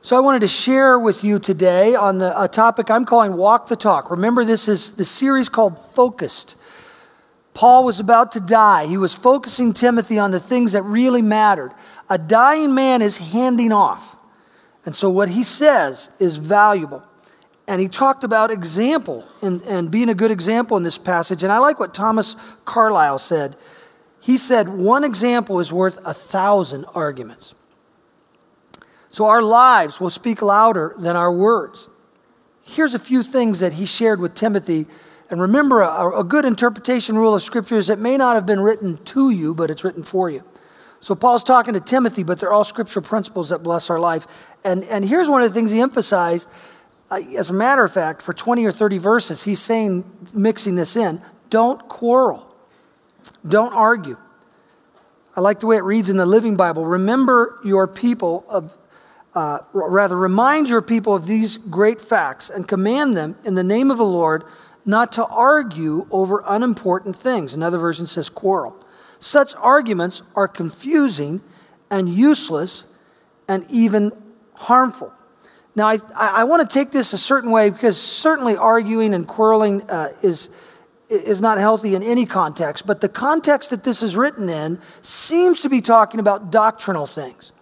So I wanted to share with you today on the, a topic I'm calling Walk the Talk. Remember, this is the series called Focused. Paul was about to die. He was focusing Timothy on the things that really mattered. A dying man is handing off. And so what he says is valuable. And he talked about example and, and being a good example in this passage. And I like what Thomas Carlyle said. He said, One example is worth a thousand arguments. So our lives will speak louder than our words. Here's a few things that he shared with Timothy. And remember, a, a good interpretation rule of Scripture is it may not have been written to you, but it's written for you. So Paul's talking to Timothy, but they're all scriptural principles that bless our life. And, and here's one of the things he emphasized as a matter of fact, for 20 or 30 verses, he's saying, mixing this in, don't quarrel, don't argue. I like the way it reads in the Living Bible. Remember your people of, uh, rather, remind your people of these great facts and command them in the name of the Lord not to argue over unimportant things. Another version says quarrel. Such arguments are confusing and useless and even harmful. Now, I, I want to take this a certain way because certainly arguing and quarreling uh, is, is not healthy in any context, but the context that this is written in seems to be talking about doctrinal things.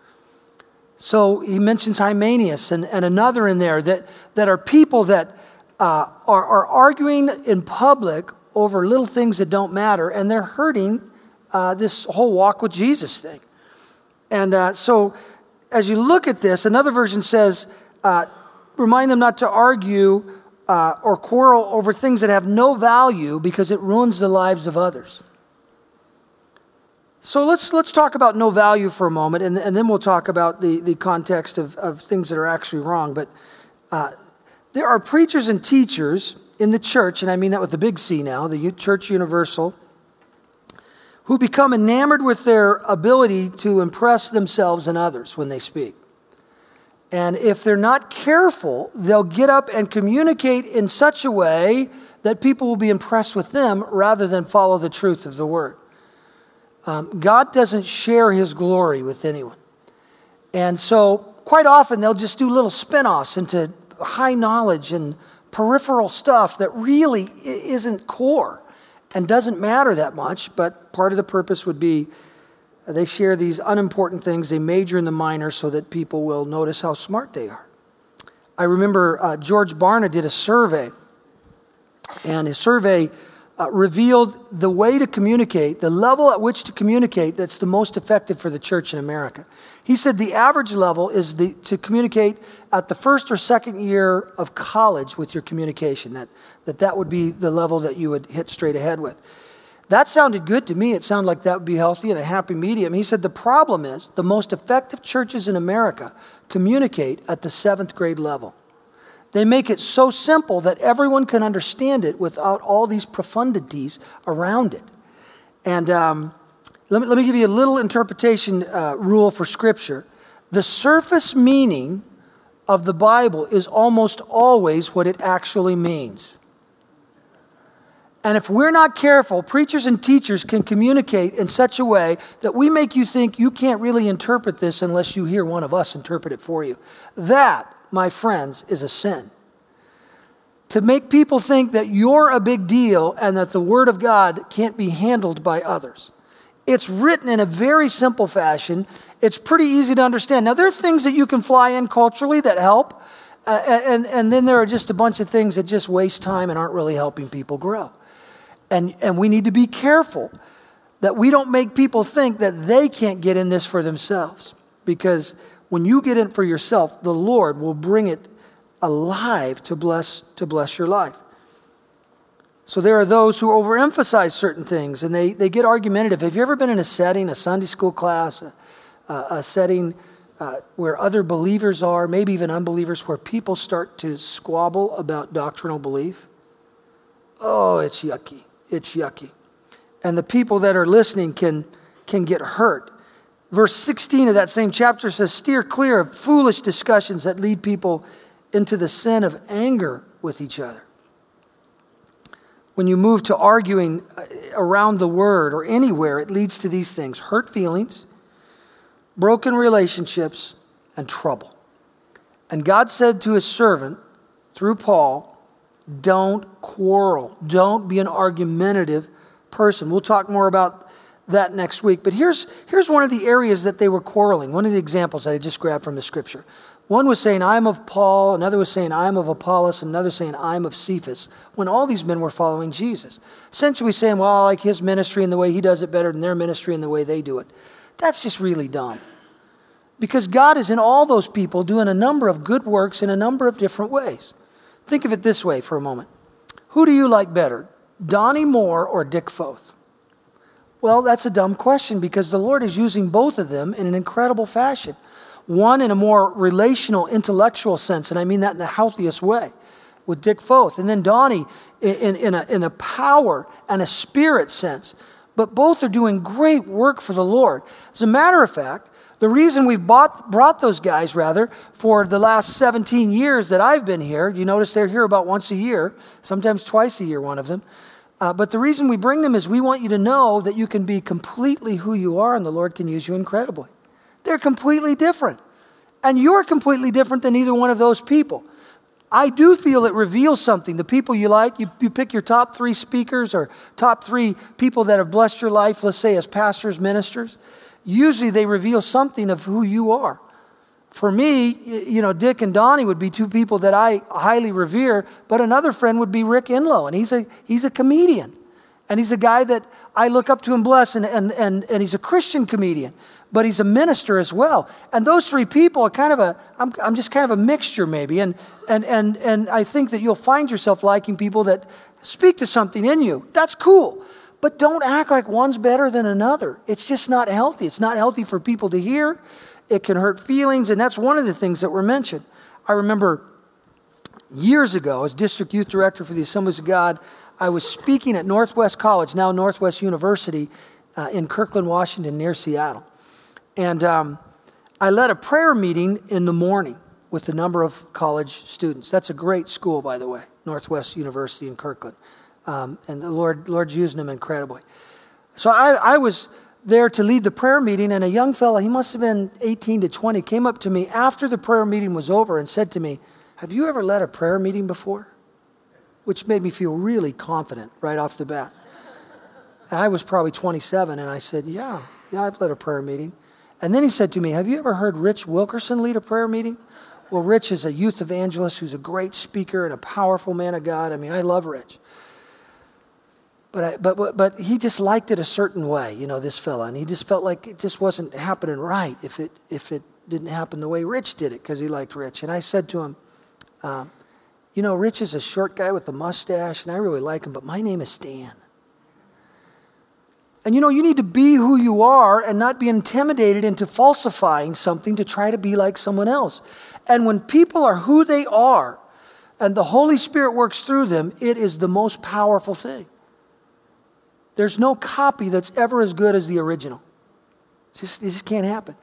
So he mentions Hymenaeus and, and another in there that, that are people that uh, are, are arguing in public over little things that don't matter, and they're hurting uh, this whole walk with Jesus thing. And uh, so as you look at this, another version says, uh, remind them not to argue uh, or quarrel over things that have no value because it ruins the lives of others. So let's, let's talk about no value for a moment, and, and then we'll talk about the, the context of, of things that are actually wrong. But uh, there are preachers and teachers in the church, and I mean that with the big C now, the church universal, who become enamored with their ability to impress themselves and others when they speak. And if they're not careful, they'll get up and communicate in such a way that people will be impressed with them rather than follow the truth of the word. Um, God doesn't share his glory with anyone. And so, quite often, they'll just do little spin offs into high knowledge and peripheral stuff that really isn't core and doesn't matter that much, but part of the purpose would be they share these unimportant things. They major in the minor so that people will notice how smart they are. I remember uh, George Barna did a survey, and his survey uh, revealed the way to communicate, the level at which to communicate that's the most effective for the church in America. He said the average level is the, to communicate at the first or second year of college with your communication, that, that that would be the level that you would hit straight ahead with. That sounded good to me. It sounded like that would be healthy and a happy medium. He said the problem is the most effective churches in America communicate at the seventh grade level. They make it so simple that everyone can understand it without all these profundities around it. And um, let, me, let me give you a little interpretation uh, rule for Scripture. The surface meaning of the Bible is almost always what it actually means. And if we're not careful, preachers and teachers can communicate in such a way that we make you think you can't really interpret this unless you hear one of us interpret it for you. That, my friends, is a sin. To make people think that you're a big deal and that the Word of God can't be handled by others. It's written in a very simple fashion. It's pretty easy to understand. Now, there are things that you can fly in culturally that help, uh, and, and then there are just a bunch of things that just waste time and aren't really helping people grow. And, and we need to be careful that we don't make people think that they can't get in this for themselves. Because when you get in for yourself, the Lord will bring it alive to bless, to bless your life. So there are those who overemphasize certain things and they, they get argumentative. Have you ever been in a setting, a Sunday school class, a, a setting uh, where other believers are, maybe even unbelievers, where people start to squabble about doctrinal belief? Oh, it's yucky it's yucky. And the people that are listening can, can get hurt. Verse 16 of that same chapter says, Steer clear of foolish discussions that lead people into the sin of anger with each other. When you move to arguing uh, around the word or anywhere, it leads to these things hurt feelings, broken relationships, and trouble. And God said to his servant through Paul, don't quarrel. Don't be an argumentative person. We'll talk more about that next week. But here's, here's one of the areas that they were quarreling. One of the examples that I just grabbed from the scripture. One was saying, I'm of Paul. Another was saying, I'm of Apollos. Another saying, I'm of Cephas. When all these men were following Jesus. Essentially saying, well, I like his ministry and the way he does it better than their ministry and the way they do it. That's just really dumb. Because God is in all those people doing a number of good works in a number of different ways. Think of it this way for a moment. Who do you like better, Donnie Moore or Dick Foth? Well, that's a dumb question because the Lord is using both of them in an incredible fashion. One in a more relational, intellectual sense, and I mean that in the healthiest way with Dick Foth. And then Donnie in, in, a, in a power and a spirit sense. But both are doing great work for the Lord. As a matter of fact, the reason we've bought, brought those guys, rather, for the last 17 years that I've been here, you notice they're here about once a year, sometimes twice a year, one of them. Uh, but the reason we bring them is we want you to know that you can be completely who you are and the Lord can use you incredibly. They're completely different. And you're completely different than either one of those people. I do feel it reveals something. The people you like, you, you pick your top three speakers or top three people that have blessed your life, let's say as pastors, ministers usually they reveal something of who you are. For me, you know, Dick and Donnie would be two people that I highly revere, but another friend would be Rick Inlow, and he's a, he's a comedian. And he's a guy that I look up to and bless, and, and, and, and he's a Christian comedian, but he's a minister as well. And those three people are kind of a, I'm, I'm just kind of a mixture maybe. And, and, and, and I think that you'll find yourself liking people that speak to something in you. That's cool. But don't act like one's better than another. It's just not healthy. It's not healthy for people to hear. It can hurt feelings, and that's one of the things that were mentioned. I remember years ago, as district youth director for the Assemblies of God, I was speaking at Northwest College, now Northwest University, uh, in Kirkland, Washington, near Seattle. And um, I led a prayer meeting in the morning with a number of college students. That's a great school, by the way, Northwest University in Kirkland. Um, and the Lord, Lord's using them incredibly. So I, I was there to lead the prayer meeting, and a young fellow, he must have been 18 to 20, came up to me after the prayer meeting was over and said to me, Have you ever led a prayer meeting before? Which made me feel really confident right off the bat. And I was probably 27, and I said, Yeah, yeah, I've led a prayer meeting. And then he said to me, Have you ever heard Rich Wilkerson lead a prayer meeting? Well, Rich is a youth evangelist who's a great speaker and a powerful man of God. I mean, I love Rich. But, I, but, but he just liked it a certain way, you know, this fella. And he just felt like it just wasn't happening right if it, if it didn't happen the way Rich did it because he liked Rich. And I said to him, um, You know, Rich is a short guy with a mustache, and I really like him, but my name is Stan. And you know, you need to be who you are and not be intimidated into falsifying something to try to be like someone else. And when people are who they are and the Holy Spirit works through them, it is the most powerful thing. There's no copy that's ever as good as the original. This just, can't happen.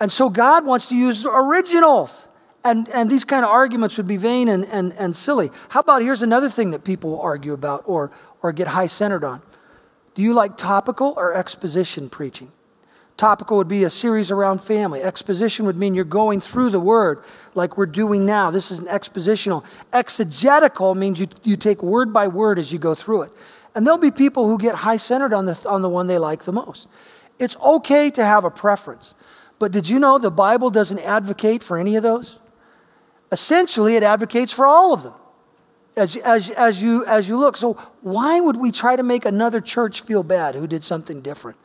And so God wants to use originals. And, and these kind of arguments would be vain and, and, and silly. How about here's another thing that people argue about or, or get high centered on? Do you like topical or exposition preaching? Topical would be a series around family. Exposition would mean you're going through the word like we're doing now. This is an expositional. Exegetical means you, you take word by word as you go through it. And there'll be people who get high centered on the, on the one they like the most. It's okay to have a preference. But did you know the Bible doesn't advocate for any of those? Essentially, it advocates for all of them as, as, as, you, as you look. So, why would we try to make another church feel bad who did something different?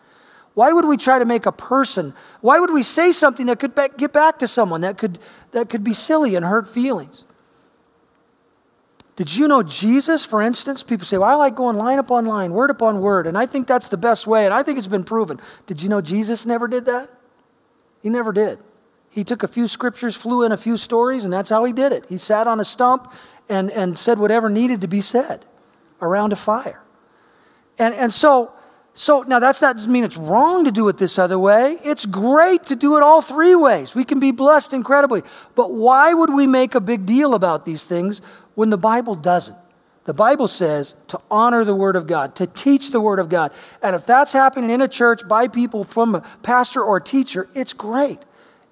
Why would we try to make a person, why would we say something that could get back to someone that could, that could be silly and hurt feelings? Did you know Jesus, for instance? People say, well, I like going line upon line, word upon word, and I think that's the best way, and I think it's been proven. Did you know Jesus never did that? He never did. He took a few scriptures, flew in a few stories, and that's how he did it. He sat on a stump and, and said whatever needed to be said around a fire. And, and so, so now that's not doesn't mean it's wrong to do it this other way. It's great to do it all three ways. We can be blessed incredibly. But why would we make a big deal about these things when the Bible doesn't. The Bible says to honor the Word of God, to teach the Word of God. And if that's happening in a church by people from a pastor or teacher, it's great.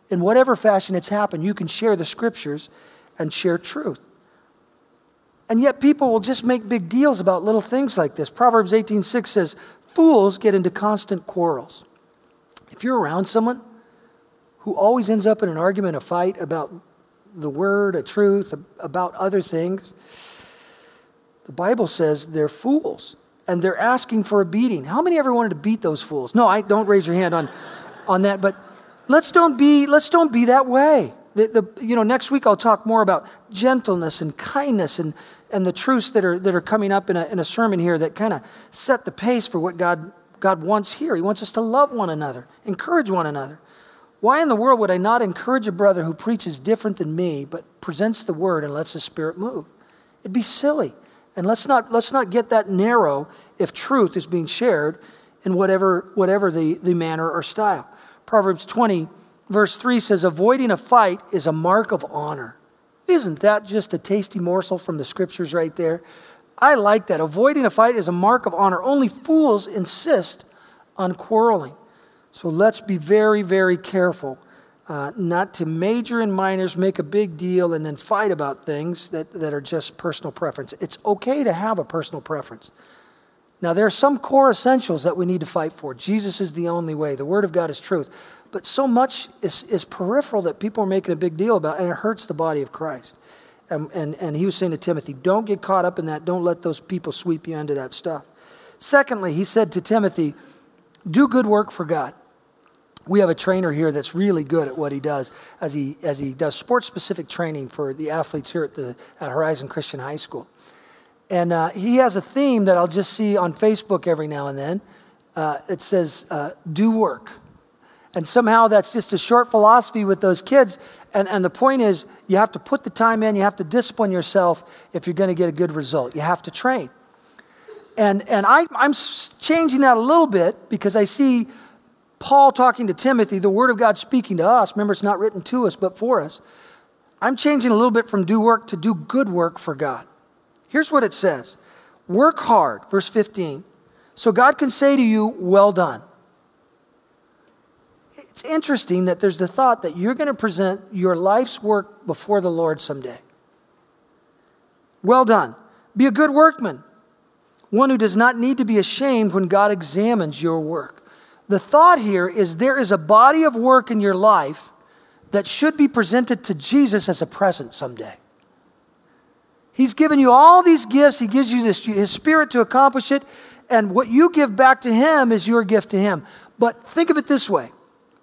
in whatever fashion it's happened, you can share the scriptures and share truth. And yet people will just make big deals about little things like this. Proverbs 18:6 says, "Fools get into constant quarrels." If you're around someone who always ends up in an argument, a fight about the word, a truth, about other things, the Bible says they're fools and they're asking for a beating. How many ever wanted to beat those fools? No, I don't raise your hand on, on that, but let's don't be let's don't be that way. The, the, you know, next week I'll talk more about gentleness and kindness and, and the truths that are, that are coming up in a, in a sermon here that kind of set the pace for what God, God wants here. He wants us to love one another, encourage one another. Why in the world would I not encourage a brother who preaches different than me but presents the word and lets the Spirit move? It'd be silly. And let's not, let's not get that narrow if truth is being shared in whatever, whatever the, the manner or style. Proverbs 20, verse 3 says, Avoiding a fight is a mark of honor. Isn't that just a tasty morsel from the scriptures right there? I like that. Avoiding a fight is a mark of honor. Only fools insist on quarreling. So let's be very, very careful uh, not to major in minors, make a big deal, and then fight about things that, that are just personal preference. It's okay to have a personal preference. Now, there are some core essentials that we need to fight for. Jesus is the only way, the Word of God is truth. But so much is, is peripheral that people are making a big deal about, and it hurts the body of Christ. And, and, and he was saying to Timothy, don't get caught up in that. Don't let those people sweep you into that stuff. Secondly, he said to Timothy, do good work for God we have a trainer here that's really good at what he does as he, as he does sports specific training for the athletes here at, the, at Horizon Christian High School. And uh, he has a theme that I'll just see on Facebook every now and then. Uh, it says, uh, do work. And somehow that's just a short philosophy with those kids. And, and the point is, you have to put the time in, you have to discipline yourself if you're going to get a good result. You have to train. And, and I, I'm changing that a little bit because I see Paul talking to Timothy, the Word of God speaking to us. Remember, it's not written to us, but for us. I'm changing a little bit from do work to do good work for God. Here's what it says Work hard, verse 15, so God can say to you, Well done. It's interesting that there's the thought that you're going to present your life's work before the Lord someday. Well done. Be a good workman, one who does not need to be ashamed when God examines your work. The thought here is there is a body of work in your life that should be presented to Jesus as a present someday. He's given you all these gifts, He gives you this, His Spirit to accomplish it, and what you give back to Him is your gift to Him. But think of it this way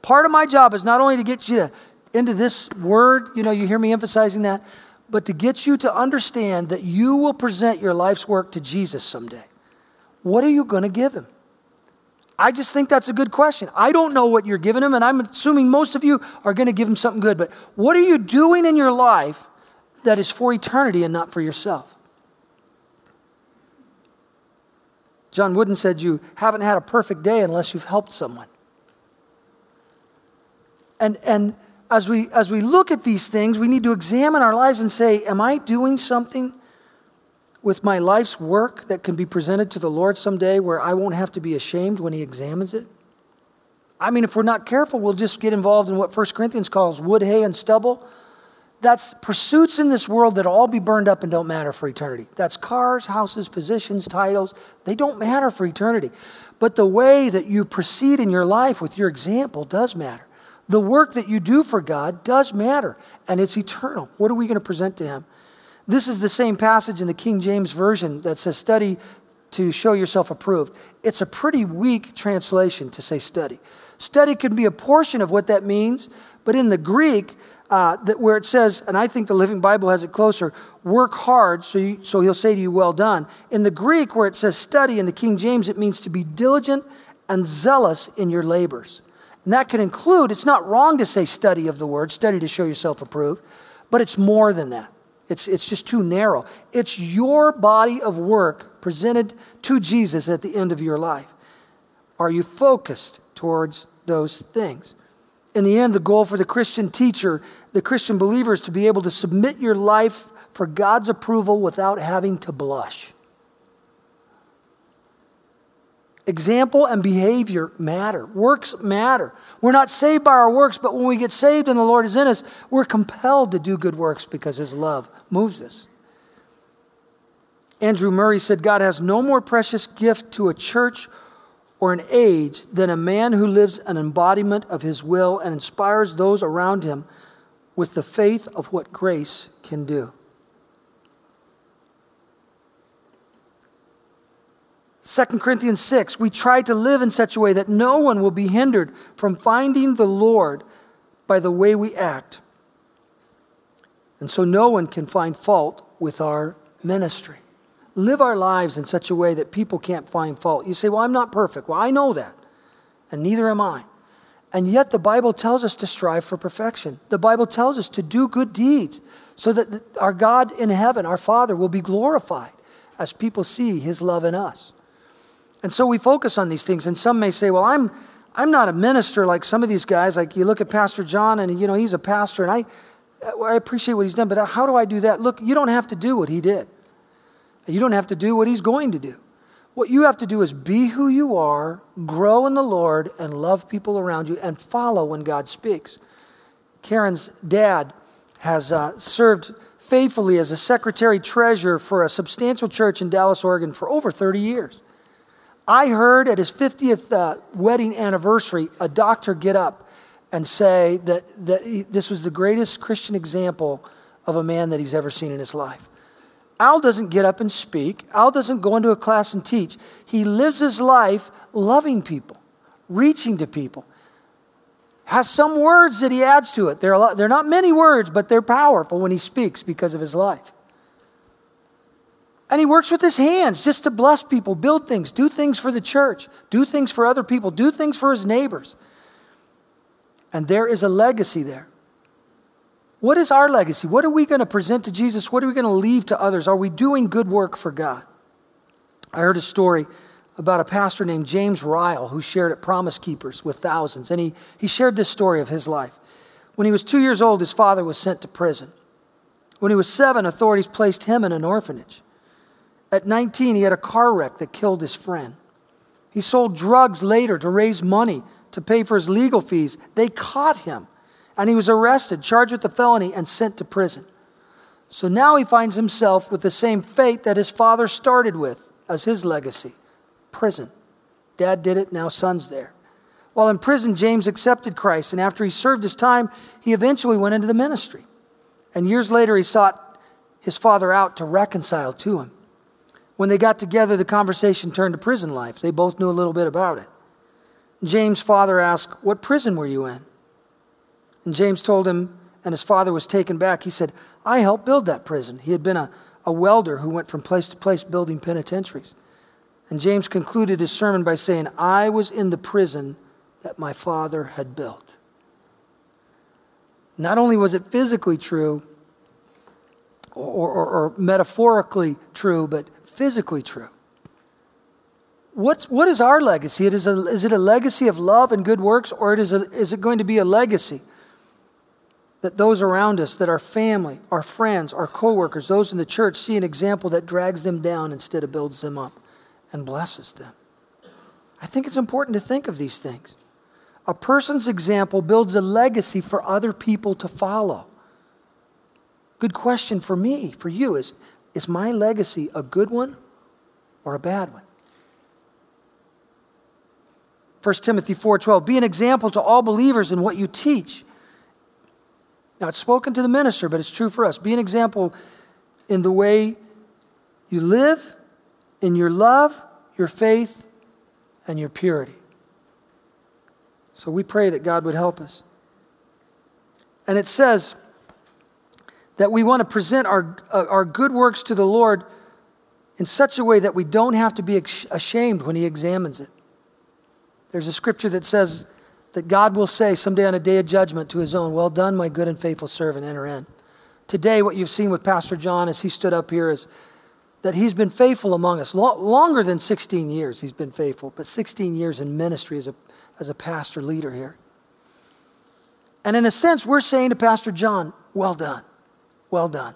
part of my job is not only to get you to, into this word, you know, you hear me emphasizing that, but to get you to understand that you will present your life's work to Jesus someday. What are you going to give Him? I just think that's a good question. I don't know what you're giving him, and I'm assuming most of you are going to give him something good. But what are you doing in your life that is for eternity and not for yourself? John Wooden said, You haven't had a perfect day unless you've helped someone. And, and as, we, as we look at these things, we need to examine our lives and say, Am I doing something with my life's work that can be presented to the Lord someday where I won't have to be ashamed when He examines it? I mean, if we're not careful, we'll just get involved in what 1 Corinthians calls wood, hay, and stubble. That's pursuits in this world that'll all be burned up and don't matter for eternity. That's cars, houses, positions, titles. They don't matter for eternity. But the way that you proceed in your life with your example does matter. The work that you do for God does matter, and it's eternal. What are we going to present to Him? This is the same passage in the King James Version that says, study to show yourself approved. It's a pretty weak translation to say study. Study could be a portion of what that means, but in the Greek, uh, that where it says, and I think the Living Bible has it closer, work hard, so, you, so he'll say to you, well done. In the Greek, where it says study in the King James, it means to be diligent and zealous in your labors. And that can include, it's not wrong to say study of the word, study to show yourself approved, but it's more than that. It's, it's just too narrow. It's your body of work presented to Jesus at the end of your life. Are you focused towards those things? In the end, the goal for the Christian teacher, the Christian believer, is to be able to submit your life for God's approval without having to blush. Example and behavior matter. Works matter. We're not saved by our works, but when we get saved and the Lord is in us, we're compelled to do good works because His love moves us. Andrew Murray said, God has no more precious gift to a church or an age than a man who lives an embodiment of His will and inspires those around him with the faith of what grace can do. 2 Corinthians 6, we try to live in such a way that no one will be hindered from finding the Lord by the way we act. And so no one can find fault with our ministry. Live our lives in such a way that people can't find fault. You say, Well, I'm not perfect. Well, I know that, and neither am I. And yet the Bible tells us to strive for perfection. The Bible tells us to do good deeds so that our God in heaven, our Father, will be glorified as people see his love in us. And so we focus on these things. And some may say, well, I'm, I'm not a minister like some of these guys. Like you look at Pastor John and, you know, he's a pastor and I, I appreciate what he's done, but how do I do that? Look, you don't have to do what he did. You don't have to do what he's going to do. What you have to do is be who you are, grow in the Lord, and love people around you, and follow when God speaks. Karen's dad has uh, served faithfully as a secretary treasurer for a substantial church in Dallas, Oregon for over 30 years. I heard at his 50th uh, wedding anniversary a doctor get up and say that, that he, this was the greatest Christian example of a man that he's ever seen in his life. Al doesn't get up and speak, Al doesn't go into a class and teach. He lives his life loving people, reaching to people. Has some words that he adds to it. They're, lot, they're not many words, but they're powerful when he speaks because of his life. And he works with his hands just to bless people, build things, do things for the church, do things for other people, do things for his neighbors. And there is a legacy there. What is our legacy? What are we going to present to Jesus? What are we going to leave to others? Are we doing good work for God? I heard a story about a pastor named James Ryle who shared at Promise Keepers with thousands. And he, he shared this story of his life. When he was two years old, his father was sent to prison. When he was seven, authorities placed him in an orphanage. At 19, he had a car wreck that killed his friend. He sold drugs later to raise money to pay for his legal fees. They caught him, and he was arrested, charged with a felony, and sent to prison. So now he finds himself with the same fate that his father started with as his legacy prison. Dad did it, now son's there. While in prison, James accepted Christ, and after he served his time, he eventually went into the ministry. And years later, he sought his father out to reconcile to him. When they got together, the conversation turned to prison life. They both knew a little bit about it. James' father asked, What prison were you in? And James told him, and his father was taken back. He said, I helped build that prison. He had been a, a welder who went from place to place building penitentiaries. And James concluded his sermon by saying, I was in the prison that my father had built. Not only was it physically true or, or, or metaphorically true, but physically true. What's, what is our legacy? It is, a, is it a legacy of love and good works, or it is, a, is it going to be a legacy that those around us, that our family, our friends, our coworkers, those in the church see an example that drags them down instead of builds them up and blesses them? I think it's important to think of these things. A person's example builds a legacy for other people to follow. Good question for me, for you is is my legacy a good one or a bad one? 1 Timothy 4:12 Be an example to all believers in what you teach. Now it's spoken to the minister, but it's true for us. Be an example in the way you live, in your love, your faith, and your purity. So we pray that God would help us. And it says that we want to present our, uh, our good works to the Lord in such a way that we don't have to be ashamed when He examines it. There's a scripture that says that God will say someday on a day of judgment to His own, Well done, my good and faithful servant, enter in. Today, what you've seen with Pastor John as he stood up here is that he's been faithful among us. longer than 16 years, he's been faithful, but 16 years in ministry as a, as a pastor leader here. And in a sense, we're saying to Pastor John, Well done. Well done.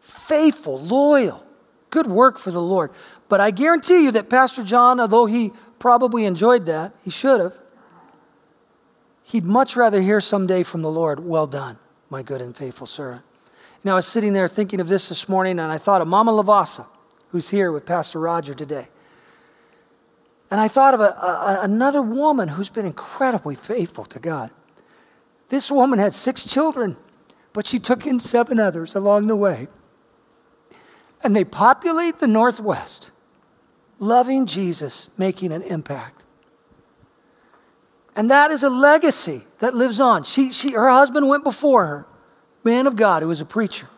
Faithful, loyal, Good work for the Lord. But I guarantee you that Pastor John, although he probably enjoyed that, he should have, he'd much rather hear someday from the Lord, Well done, my good and faithful servant. Now, I was sitting there thinking of this this morning, and I thought of Mama Lavasa, who's here with Pastor Roger today. And I thought of a, a, another woman who's been incredibly faithful to God. This woman had six children, but she took in seven others along the way. And they populate the Northwest, loving Jesus, making an impact. And that is a legacy that lives on. She, she, her husband went before her, man of God who was a preacher.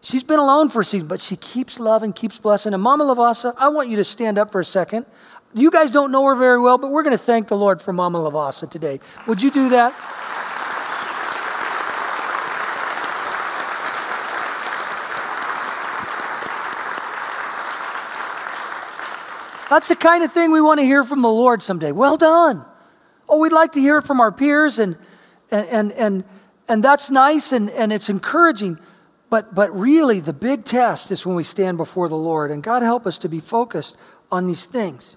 She's been alone for a season, but she keeps loving, keeps blessing. And Mama Lavasa, I want you to stand up for a second. You guys don't know her very well, but we're going to thank the Lord for Mama Lavasa today. Would you do that? That's the kind of thing we want to hear from the Lord someday. Well done. Oh, we'd like to hear it from our peers, and, and, and, and that's nice and, and it's encouraging. But, but really, the big test is when we stand before the Lord. And God help us to be focused on these things.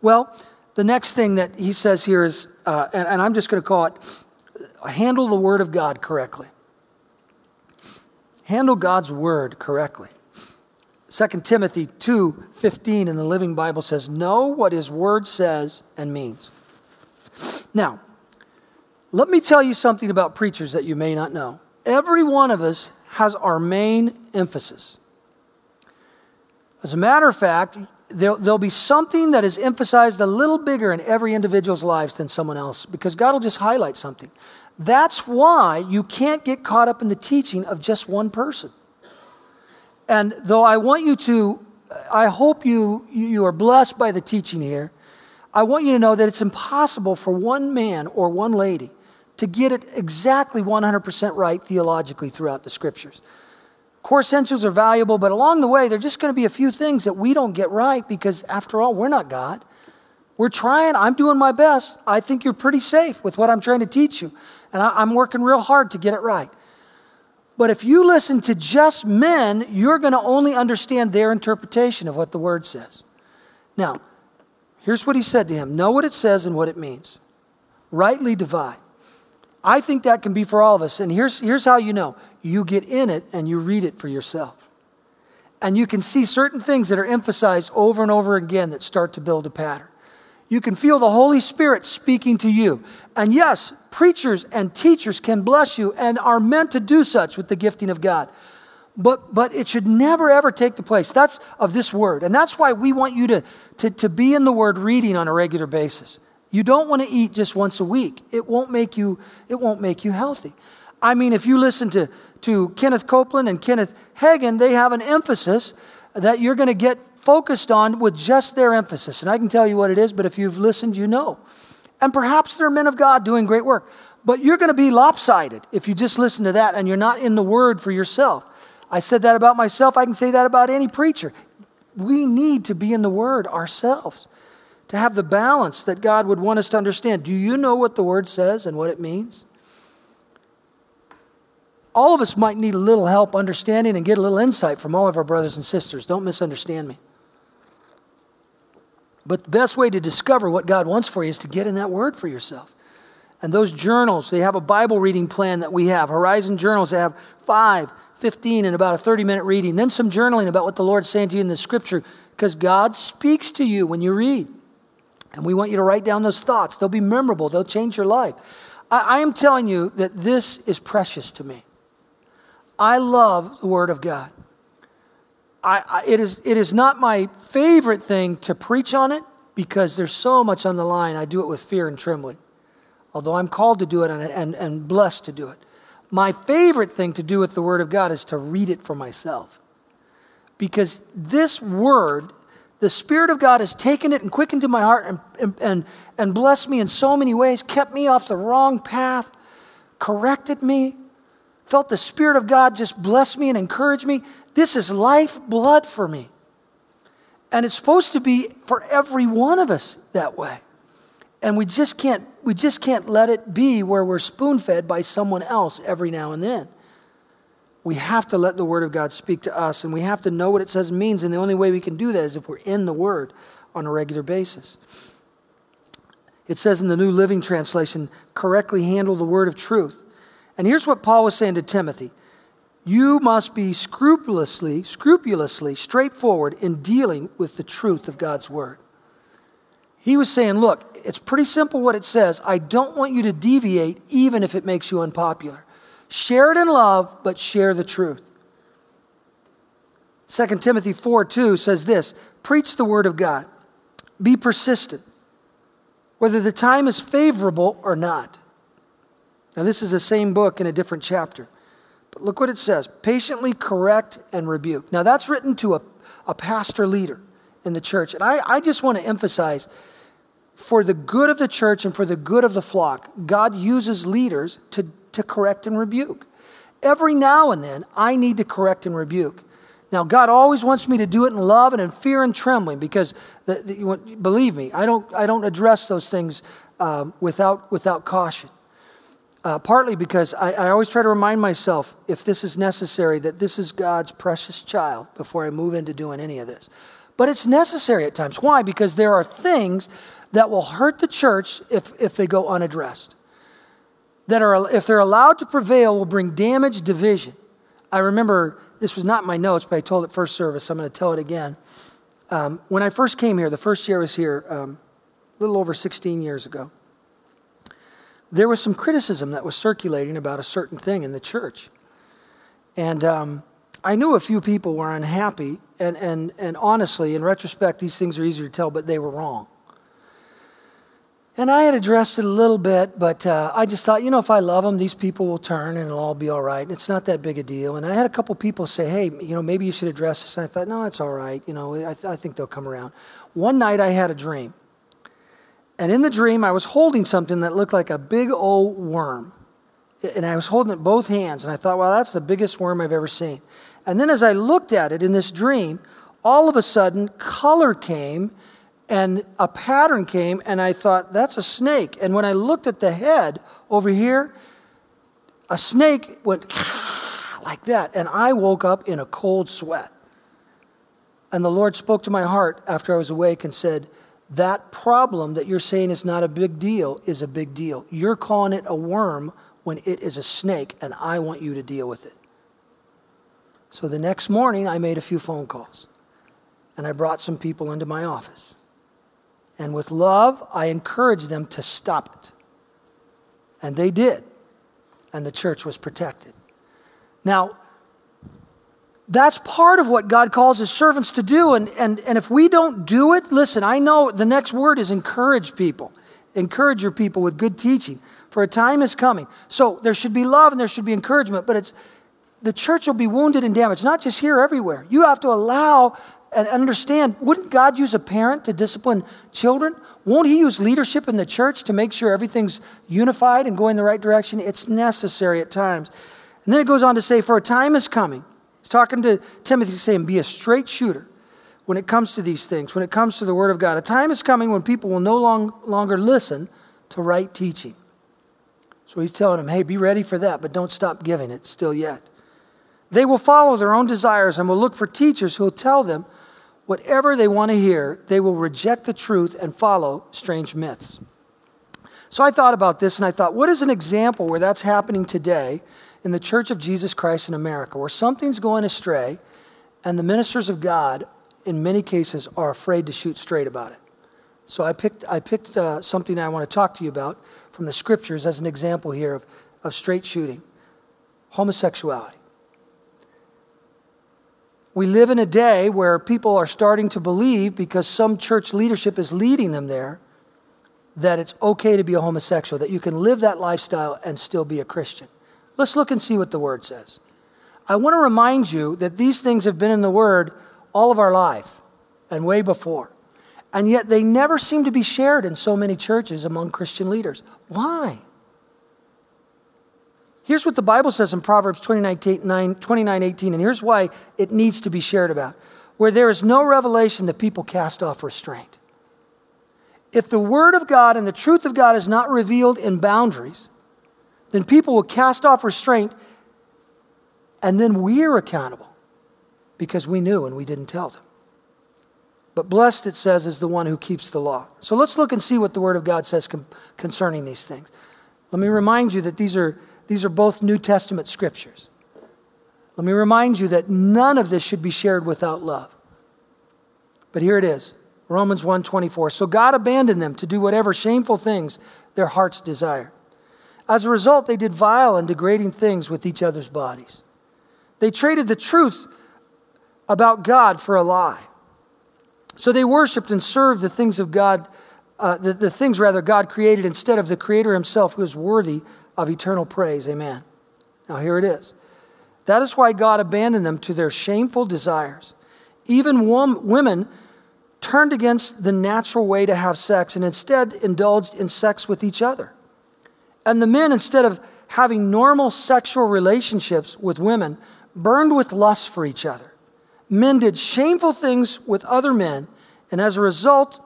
Well, the next thing that he says here is, uh, and, and I'm just going to call it handle the Word of God correctly. Handle God's Word correctly. 2 Timothy 2:15 in the Living Bible says, "Know what his word says and means." Now, let me tell you something about preachers that you may not know. Every one of us has our main emphasis. As a matter of fact, there'll, there'll, be something that is emphasized a little bigger in every individual's lives than someone else because God will just highlight something. That's why you can't get caught up in the teaching of just one person. And though I want you to, I hope you, you are blessed by the teaching here, I want you to know that it's impossible for one man or one lady to get it exactly 100% right theologically throughout the scriptures. Core essentials are valuable, but along the way, there are just going to be a few things that we don't get right because, after all, we're not God. We're trying, I'm doing my best. I think you're pretty safe with what I'm trying to teach you, and I'm working real hard to get it right. But if you listen to just men, you're going to only understand their interpretation of what the word says. Now, here's what he said to him Know what it says and what it means. Rightly divide. I think that can be for all of us. And here's, here's how you know you get in it and you read it for yourself. And you can see certain things that are emphasized over and over again that start to build a pattern. You can feel the Holy Spirit speaking to you. And yes, preachers and teachers can bless you and are meant to do such with the gifting of God. But, but it should never ever take the place. That's of this word. And that's why we want you to, to, to be in the word reading on a regular basis. You don't want to eat just once a week. It won't make you, it won't make you healthy. I mean, if you listen to, to Kenneth Copeland and Kenneth Hagin, they have an emphasis that you're going to get focused on with just their emphasis. And I can tell you what it is, but if you've listened, you know. And perhaps they're men of God doing great work. But you're going to be lopsided if you just listen to that and you're not in the Word for yourself. I said that about myself. I can say that about any preacher. We need to be in the Word ourselves to have the balance that God would want us to understand. Do you know what the Word says and what it means? All of us might need a little help understanding and get a little insight from all of our brothers and sisters. Don't misunderstand me. But the best way to discover what God wants for you is to get in that word for yourself. And those journals, they have a Bible reading plan that we have. Horizon journals, they have 5, 15, and about a 30 minute reading. Then some journaling about what the Lord's saying to you in the scripture, because God speaks to you when you read. And we want you to write down those thoughts. They'll be memorable, they'll change your life. I, I am telling you that this is precious to me. I love the Word of God. I, I, it, is, it is not my favorite thing to preach on it because there's so much on the line. I do it with fear and trembling, although I'm called to do it and, and, and blessed to do it. My favorite thing to do with the Word of God is to read it for myself. Because this Word, the Spirit of God has taken it and quickened to my heart and, and, and, and blessed me in so many ways, kept me off the wrong path, corrected me, felt the Spirit of God just bless me and encourage me. This is life blood for me. And it's supposed to be for every one of us that way. And we just can't, we just can't let it be where we're spoon fed by someone else every now and then. we have to let the Word of God speak to us, and we have to know what it says means. And the only way we can do that is if we're in the Word on a regular basis. It says in the New Living Translation, correctly handle the word of truth. And here's what Paul was saying to Timothy You must be scrupulously, scrupulously straightforward in dealing with the truth of God's word. He was saying, Look, it's pretty simple what it says. I don't want you to deviate, even if it makes you unpopular. Share it in love, but share the truth. 2 Timothy 4 2 says this Preach the word of God, be persistent, whether the time is favorable or not. Now, this is the same book in a different chapter. But look what it says patiently correct and rebuke. Now, that's written to a, a pastor leader in the church. And I, I just want to emphasize for the good of the church and for the good of the flock, God uses leaders to, to correct and rebuke. Every now and then, I need to correct and rebuke. Now, God always wants me to do it in love and in fear and trembling because, the, the, believe me, I don't, I don't address those things um, without, without caution. Uh, partly because I, I always try to remind myself, if this is necessary, that this is God's precious child before I move into doing any of this. But it's necessary at times. Why? Because there are things that will hurt the church if, if they go unaddressed. That are, if they're allowed to prevail, will bring damage, division. I remember, this was not my notes, but I told it first service. I'm going to tell it again. Um, when I first came here, the first year I was here, um, a little over 16 years ago, there was some criticism that was circulating about a certain thing in the church. And um, I knew a few people were unhappy, and, and, and honestly, in retrospect, these things are easier to tell, but they were wrong. And I had addressed it a little bit, but uh, I just thought, you know, if I love them, these people will turn and it'll all be all right. And it's not that big a deal. And I had a couple people say, hey, you know, maybe you should address this. And I thought, no, it's all right. You know, I, th- I think they'll come around. One night I had a dream. And in the dream, I was holding something that looked like a big old worm. And I was holding it both hands. And I thought, well, that's the biggest worm I've ever seen. And then as I looked at it in this dream, all of a sudden, color came and a pattern came. And I thought, that's a snake. And when I looked at the head over here, a snake went like that. And I woke up in a cold sweat. And the Lord spoke to my heart after I was awake and said, that problem that you're saying is not a big deal is a big deal. You're calling it a worm when it is a snake, and I want you to deal with it. So the next morning, I made a few phone calls, and I brought some people into my office. And with love, I encouraged them to stop it. And they did, and the church was protected. Now, that's part of what God calls his servants to do. And, and, and if we don't do it, listen, I know the next word is encourage people. Encourage your people with good teaching, for a time is coming. So there should be love and there should be encouragement, but it's the church will be wounded and damaged, not just here, everywhere. You have to allow and understand wouldn't God use a parent to discipline children? Won't He use leadership in the church to make sure everything's unified and going the right direction? It's necessary at times. And then it goes on to say, For a time is coming He's talking to Timothy, saying, Be a straight shooter when it comes to these things, when it comes to the Word of God. A time is coming when people will no long, longer listen to right teaching. So he's telling them, Hey, be ready for that, but don't stop giving it still yet. They will follow their own desires and will look for teachers who will tell them whatever they want to hear. They will reject the truth and follow strange myths. So I thought about this and I thought, what is an example where that's happening today in the Church of Jesus Christ in America where something's going astray and the ministers of God, in many cases, are afraid to shoot straight about it. So I picked, I picked uh, something I want to talk to you about from the scriptures as an example here of, of straight shooting homosexuality. We live in a day where people are starting to believe, because some church leadership is leading them there, that it's okay to be a homosexual, that you can live that lifestyle and still be a Christian. Let's look and see what the Word says. I want to remind you that these things have been in the Word all of our lives and way before. And yet they never seem to be shared in so many churches among Christian leaders. Why? Here's what the Bible says in Proverbs 29, 29 18, and here's why it needs to be shared about. Where there is no revelation, the people cast off restraint. If the Word of God and the truth of God is not revealed in boundaries, then people will cast off restraint And then we're accountable because we knew and we didn't tell them. But blessed, it says, is the one who keeps the law. So let's look and see what the Word of God says com- concerning these things. Let me remind you that these are, these are both New Testament scriptures. Let me remind you that none of this should be shared without love. But here it is Romans 1:24. So God abandoned them to do whatever shameful things their hearts desired. As a result, they did vile and degrading things with each other's bodies. They traded the truth about God for a lie. So they worshiped and served the things of God, uh, the, the things rather God created instead of the Creator Himself, who is worthy of eternal praise. Amen. Now here it is. That is why God abandoned them to their shameful desires. Even women turned against the natural way to have sex and instead indulged in sex with each other. And the men, instead of having normal sexual relationships with women, burned with lust for each other. Men did shameful things with other men, and as a result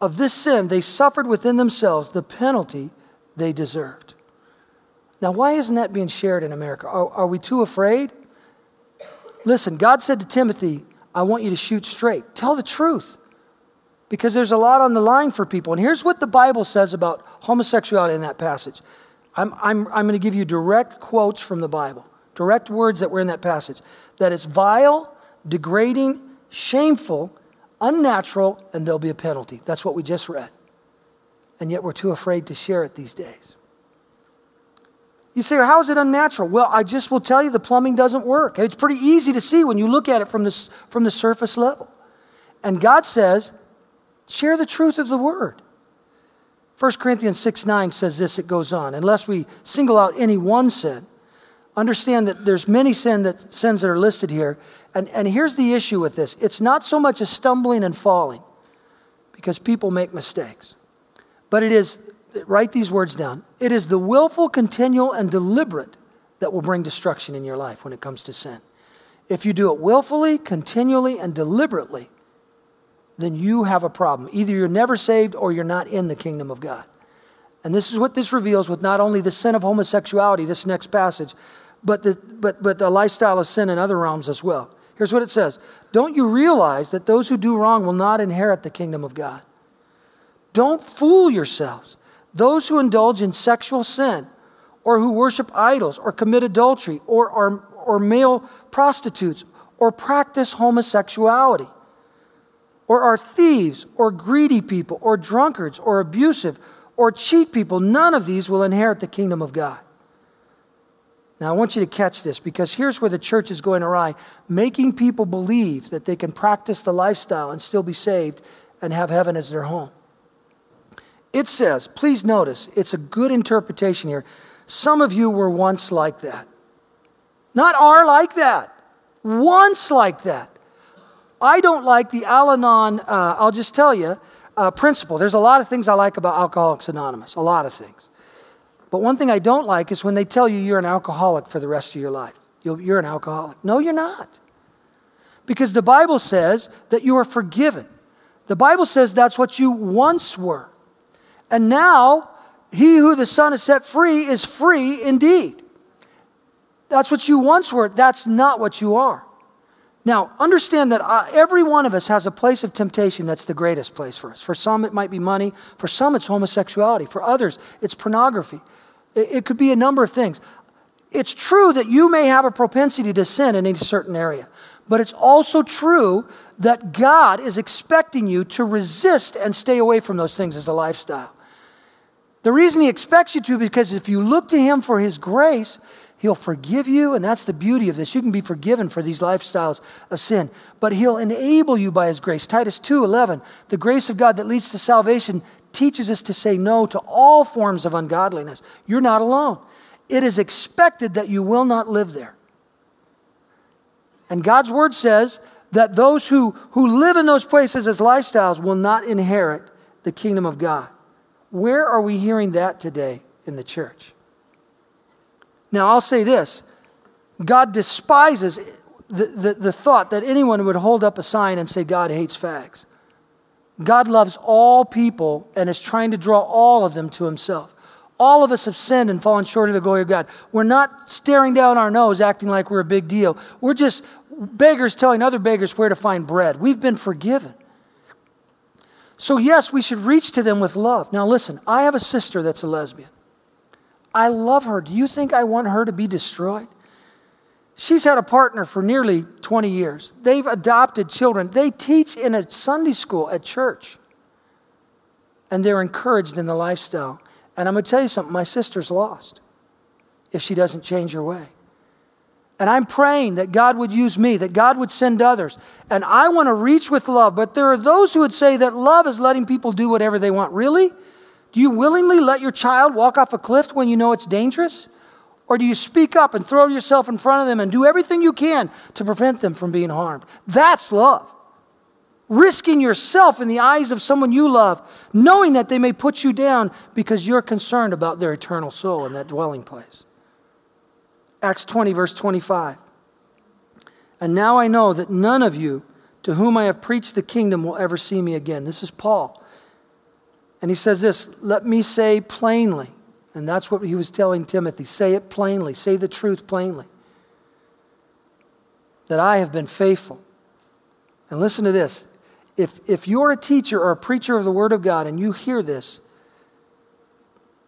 of this sin, they suffered within themselves the penalty they deserved. Now, why isn't that being shared in America? Are, are we too afraid? Listen, God said to Timothy, I want you to shoot straight. Tell the truth because there's a lot on the line for people. And here's what the Bible says about homosexuality in that passage. I'm, I'm, I'm going to give you direct quotes from the Bible, direct words that were in that passage. That it's vile, degrading, shameful, unnatural, and there'll be a penalty. That's what we just read. And yet we're too afraid to share it these days. You say, how is it unnatural? Well, I just will tell you the plumbing doesn't work. It's pretty easy to see when you look at it from, this, from the surface level. And God says, share the truth of the word. 1 Corinthians 6 9 says this, it goes on. Unless we single out any one sin, understand that there's many sin that, sins that are listed here. And, and here's the issue with this it's not so much a stumbling and falling, because people make mistakes, but it is write these words down. It is the willful, continual, and deliberate that will bring destruction in your life when it comes to sin. If you do it willfully, continually, and deliberately, then you have a problem. Either you're never saved or you're not in the kingdom of God. And this is what this reveals with not only the sin of homosexuality, this next passage, but the, but, but the lifestyle of sin in other realms as well. Here's what it says Don't you realize that those who do wrong will not inherit the kingdom of God? Don't fool yourselves. Those who indulge in sexual sin, or who worship idols, or commit adultery, or are or male prostitutes, or practice homosexuality, or are thieves, or greedy people, or drunkards, or abusive, or cheat people, none of these will inherit the kingdom of God. Now, I want you to catch this because here's where the church is going awry making people believe that they can practice the lifestyle and still be saved and have heaven as their home. It says, please notice, it's a good interpretation here. Some of you were once like that. Not are like that, once like that. I don't like the Al Anon, uh, I'll just tell you, uh, principle. There's a lot of things I like about Alcoholics Anonymous, a lot of things. But one thing I don't like is when they tell you you're an alcoholic for the rest of your life. You're an alcoholic. No, you're not. Because the Bible says that you are forgiven. The Bible says that's what you once were. And now, he who the Son has set free is free indeed. That's what you once were. That's not what you are. Now, understand that uh, every one of us has a place of temptation that's the greatest place for us. For some, it might be money. For some, it's homosexuality. For others, it's pornography. It, it could be a number of things. It's true that you may have a propensity to sin in a certain area, but it's also true that God is expecting you to resist and stay away from those things as a lifestyle. The reason he expects you to because if you look to him for his grace, he'll forgive you, and that's the beauty of this. You can be forgiven for these lifestyles of sin, but he'll enable you by his grace. Titus 2:11, the grace of God that leads to salvation teaches us to say no to all forms of ungodliness. You're not alone. It is expected that you will not live there. And God's word says that those who, who live in those places as lifestyles will not inherit the kingdom of God. Where are we hearing that today in the church? Now, I'll say this God despises the, the, the, thought that anyone would hold up a sign and say, God hates fags. God loves all people and is trying to draw all of them to himself. All of us have sinned and fallen short of the glory of God. We're not staring down our nose acting like we're a big deal. We're just beggars telling other beggars where to find bread. We've been forgiven. So, yes, we should reach to them with love. Now, listen, I have a sister that's a lesbian. I love her. Do you think I want her to be destroyed? She's had a partner for nearly 20 years. They've adopted children. They teach in a Sunday school at church. And they're encouraged in the lifestyle. And I'm going to tell you something my sister's lost if she doesn't change her way. And I'm praying that God would use me, that God would send others. And I want to reach with love. But there are those who would say that love is letting people do whatever they want. Really? Do you willingly let your child walk off a cliff when you know it's dangerous? Or do you speak up and throw yourself in front of them and do everything you can to prevent them from being harmed? That's love. Risking yourself in the eyes of someone you love, knowing that they may put you down because you're concerned about their eternal soul in that dwelling place. Acts 20, verse 25. And now I know that none of you to whom I have preached the kingdom will ever see me again. This is Paul. And he says this let me say plainly, and that's what he was telling Timothy say it plainly, say the truth plainly, that I have been faithful. And listen to this if, if you're a teacher or a preacher of the Word of God and you hear this,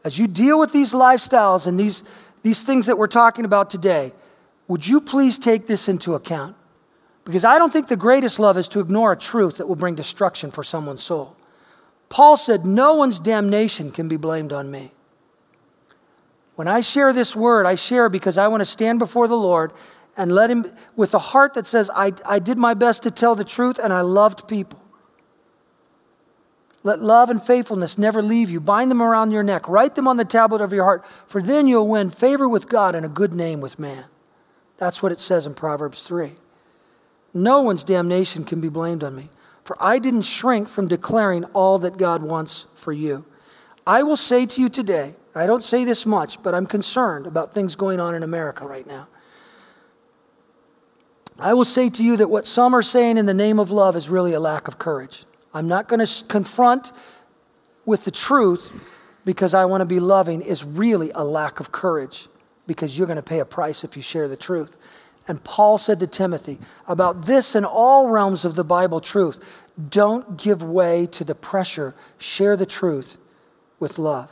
as you deal with these lifestyles and these, these things that we're talking about today, would you please take this into account? Because I don't think the greatest love is to ignore a truth that will bring destruction for someone's soul. Paul said, No one's damnation can be blamed on me. When I share this word, I share because I want to stand before the Lord and let Him, with a heart that says, I, I did my best to tell the truth and I loved people. Let love and faithfulness never leave you. Bind them around your neck. Write them on the tablet of your heart, for then you'll win favor with God and a good name with man. That's what it says in Proverbs 3. No one's damnation can be blamed on me, for I didn't shrink from declaring all that God wants for you. I will say to you today, I don't say this much, but I'm concerned about things going on in America right now. I will say to you that what some are saying in the name of love is really a lack of courage. I'm not going to confront with the truth because I want to be loving is really a lack of courage because you're going to pay a price if you share the truth. And Paul said to Timothy about this in all realms of the Bible truth don't give way to the pressure, share the truth with love.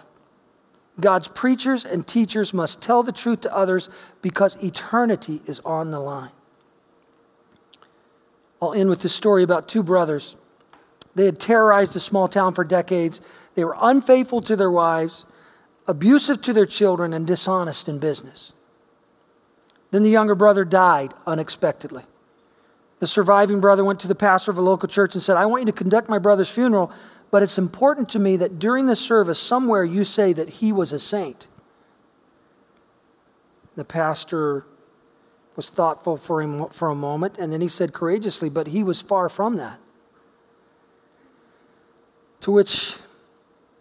God's preachers and teachers must tell the truth to others because eternity is on the line. I'll end with this story about two brothers they had terrorized a small town for decades. They were unfaithful to their wives, abusive to their children, and dishonest in business. Then the younger brother died unexpectedly. The surviving brother went to the pastor of a local church and said, I want you to conduct my brother's funeral, but it's important to me that during the service, somewhere you say that he was a saint. The pastor was thoughtful for, him for a moment, and then he said courageously, But he was far from that. To which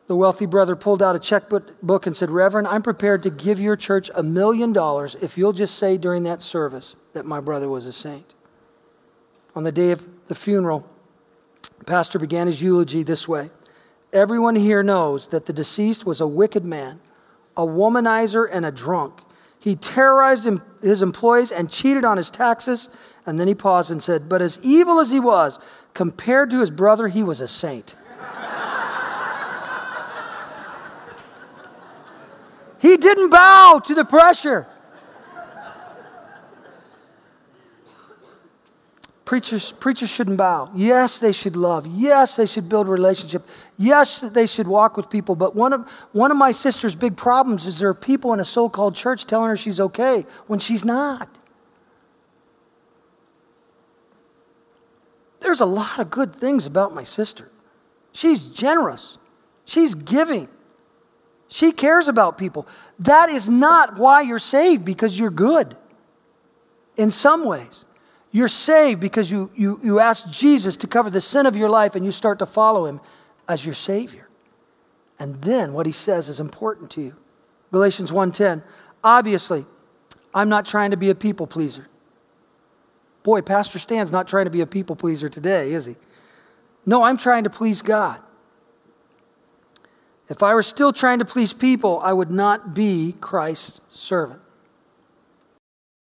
the wealthy brother pulled out a checkbook and said, Reverend, I'm prepared to give your church a million dollars if you'll just say during that service that my brother was a saint. On the day of the funeral, the pastor began his eulogy this way Everyone here knows that the deceased was a wicked man, a womanizer, and a drunk. He terrorized his employees and cheated on his taxes. And then he paused and said, But as evil as he was, compared to his brother, he was a saint. He didn't bow to the pressure. Preachers, preachers shouldn't bow. Yes, they should love. Yes, they should build relationship. Yes, they should walk with people. But one of, one of my sister's big problems is there are people in a so called church telling her she's okay when she's not. There's a lot of good things about my sister. She's generous, she's giving, she cares about people. That is not why you're saved because you're good. In some ways, you're saved because you, you, you ask Jesus to cover the sin of your life and you start to follow him as your Savior. And then what he says is important to you. Galatians 1:10. Obviously, I'm not trying to be a people pleaser. Boy, Pastor Stan's not trying to be a people pleaser today, is he? No, I'm trying to please God. If I were still trying to please people, I would not be Christ's servant.